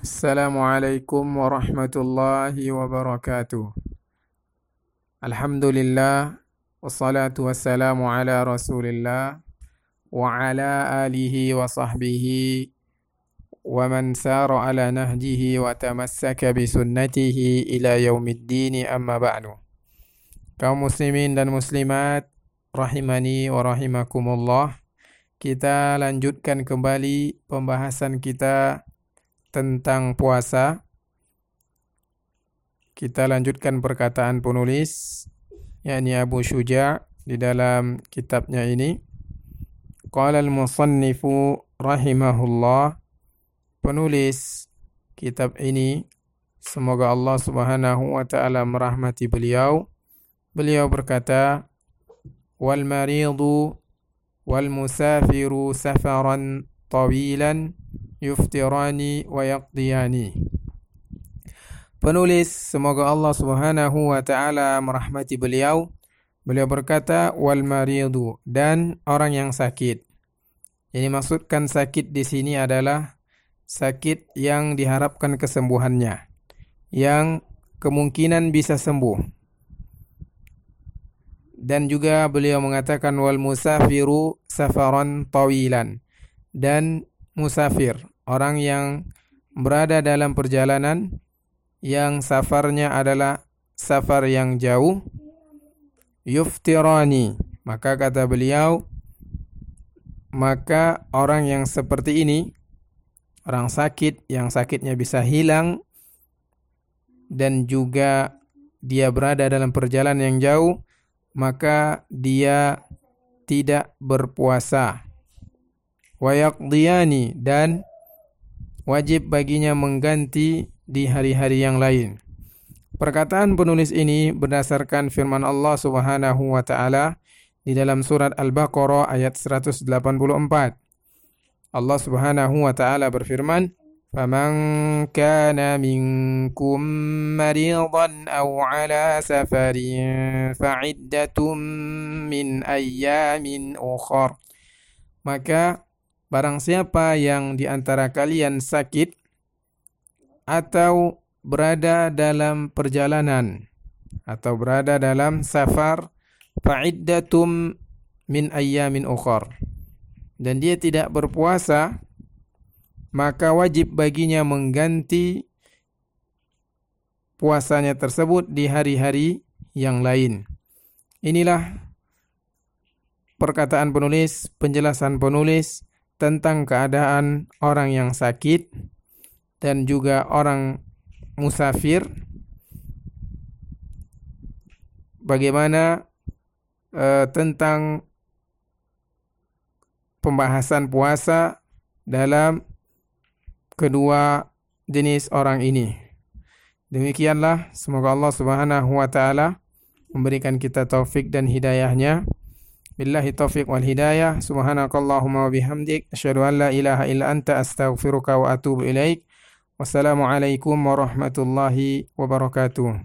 السلام عليكم ورحمة الله وبركاته. الحمد لله والصلاة والسلام على رسول الله وعلى آله وصحبه ومن سار على نهجه وتمسك بسنته إلى يوم الدين. أما بعد kaum muslimin dan muslimat rahimani wa rahimakumullah kita lanjutkan kembali pembahasan kita tentang puasa. Kita lanjutkan perkataan penulis yakni Abu Syuja di dalam kitabnya ini. Qala al-musannifu rahimahullah penulis kitab ini semoga Allah Subhanahu wa taala merahmati beliau. Beliau berkata wal maridu wal musafiru safaran tawilan yuftirani wa yaqdiyani. Penulis semoga Allah Subhanahu wa taala merahmati beliau. Beliau berkata wal maridu dan orang yang sakit. Yang maksudkan sakit di sini adalah sakit yang diharapkan kesembuhannya, yang kemungkinan bisa sembuh. Dan juga beliau mengatakan wal musafiru safaran tawilan dan musafir, orang yang berada dalam perjalanan yang safarnya adalah safar yang jauh, yuftirani. Maka kata beliau, maka orang yang seperti ini, orang sakit yang sakitnya bisa hilang dan juga dia berada dalam perjalanan yang jauh, maka dia tidak berpuasa wayaqdiyani dan wajib baginya mengganti di hari-hari yang lain. Perkataan penulis ini berdasarkan firman Allah Subhanahu wa taala di dalam surat Al-Baqarah ayat 184. Allah Subhanahu wa taala berfirman, "Faman kana minkum maridan aw ala safarin fa'iddatun min ayyamin ukhra." Maka Barang siapa yang di antara kalian sakit atau berada dalam perjalanan atau berada dalam safar fa'iddatum min ayyamin ukhar dan dia tidak berpuasa maka wajib baginya mengganti puasanya tersebut di hari-hari yang lain. Inilah perkataan penulis, penjelasan penulis tentang keadaan orang yang sakit dan juga orang musafir bagaimana uh, tentang pembahasan puasa dalam kedua jenis orang ini. Demikianlah semoga Allah Subhanahu wa taala memberikan kita taufik dan hidayahnya. Billahi taufiq wal hidayah. Subhanakallahumma bihamdik. Asyhadu an la ilaha illa anta astaghfiruka wa atubu ilaik. Wassalamualaikum warahmatullahi wabarakatuh.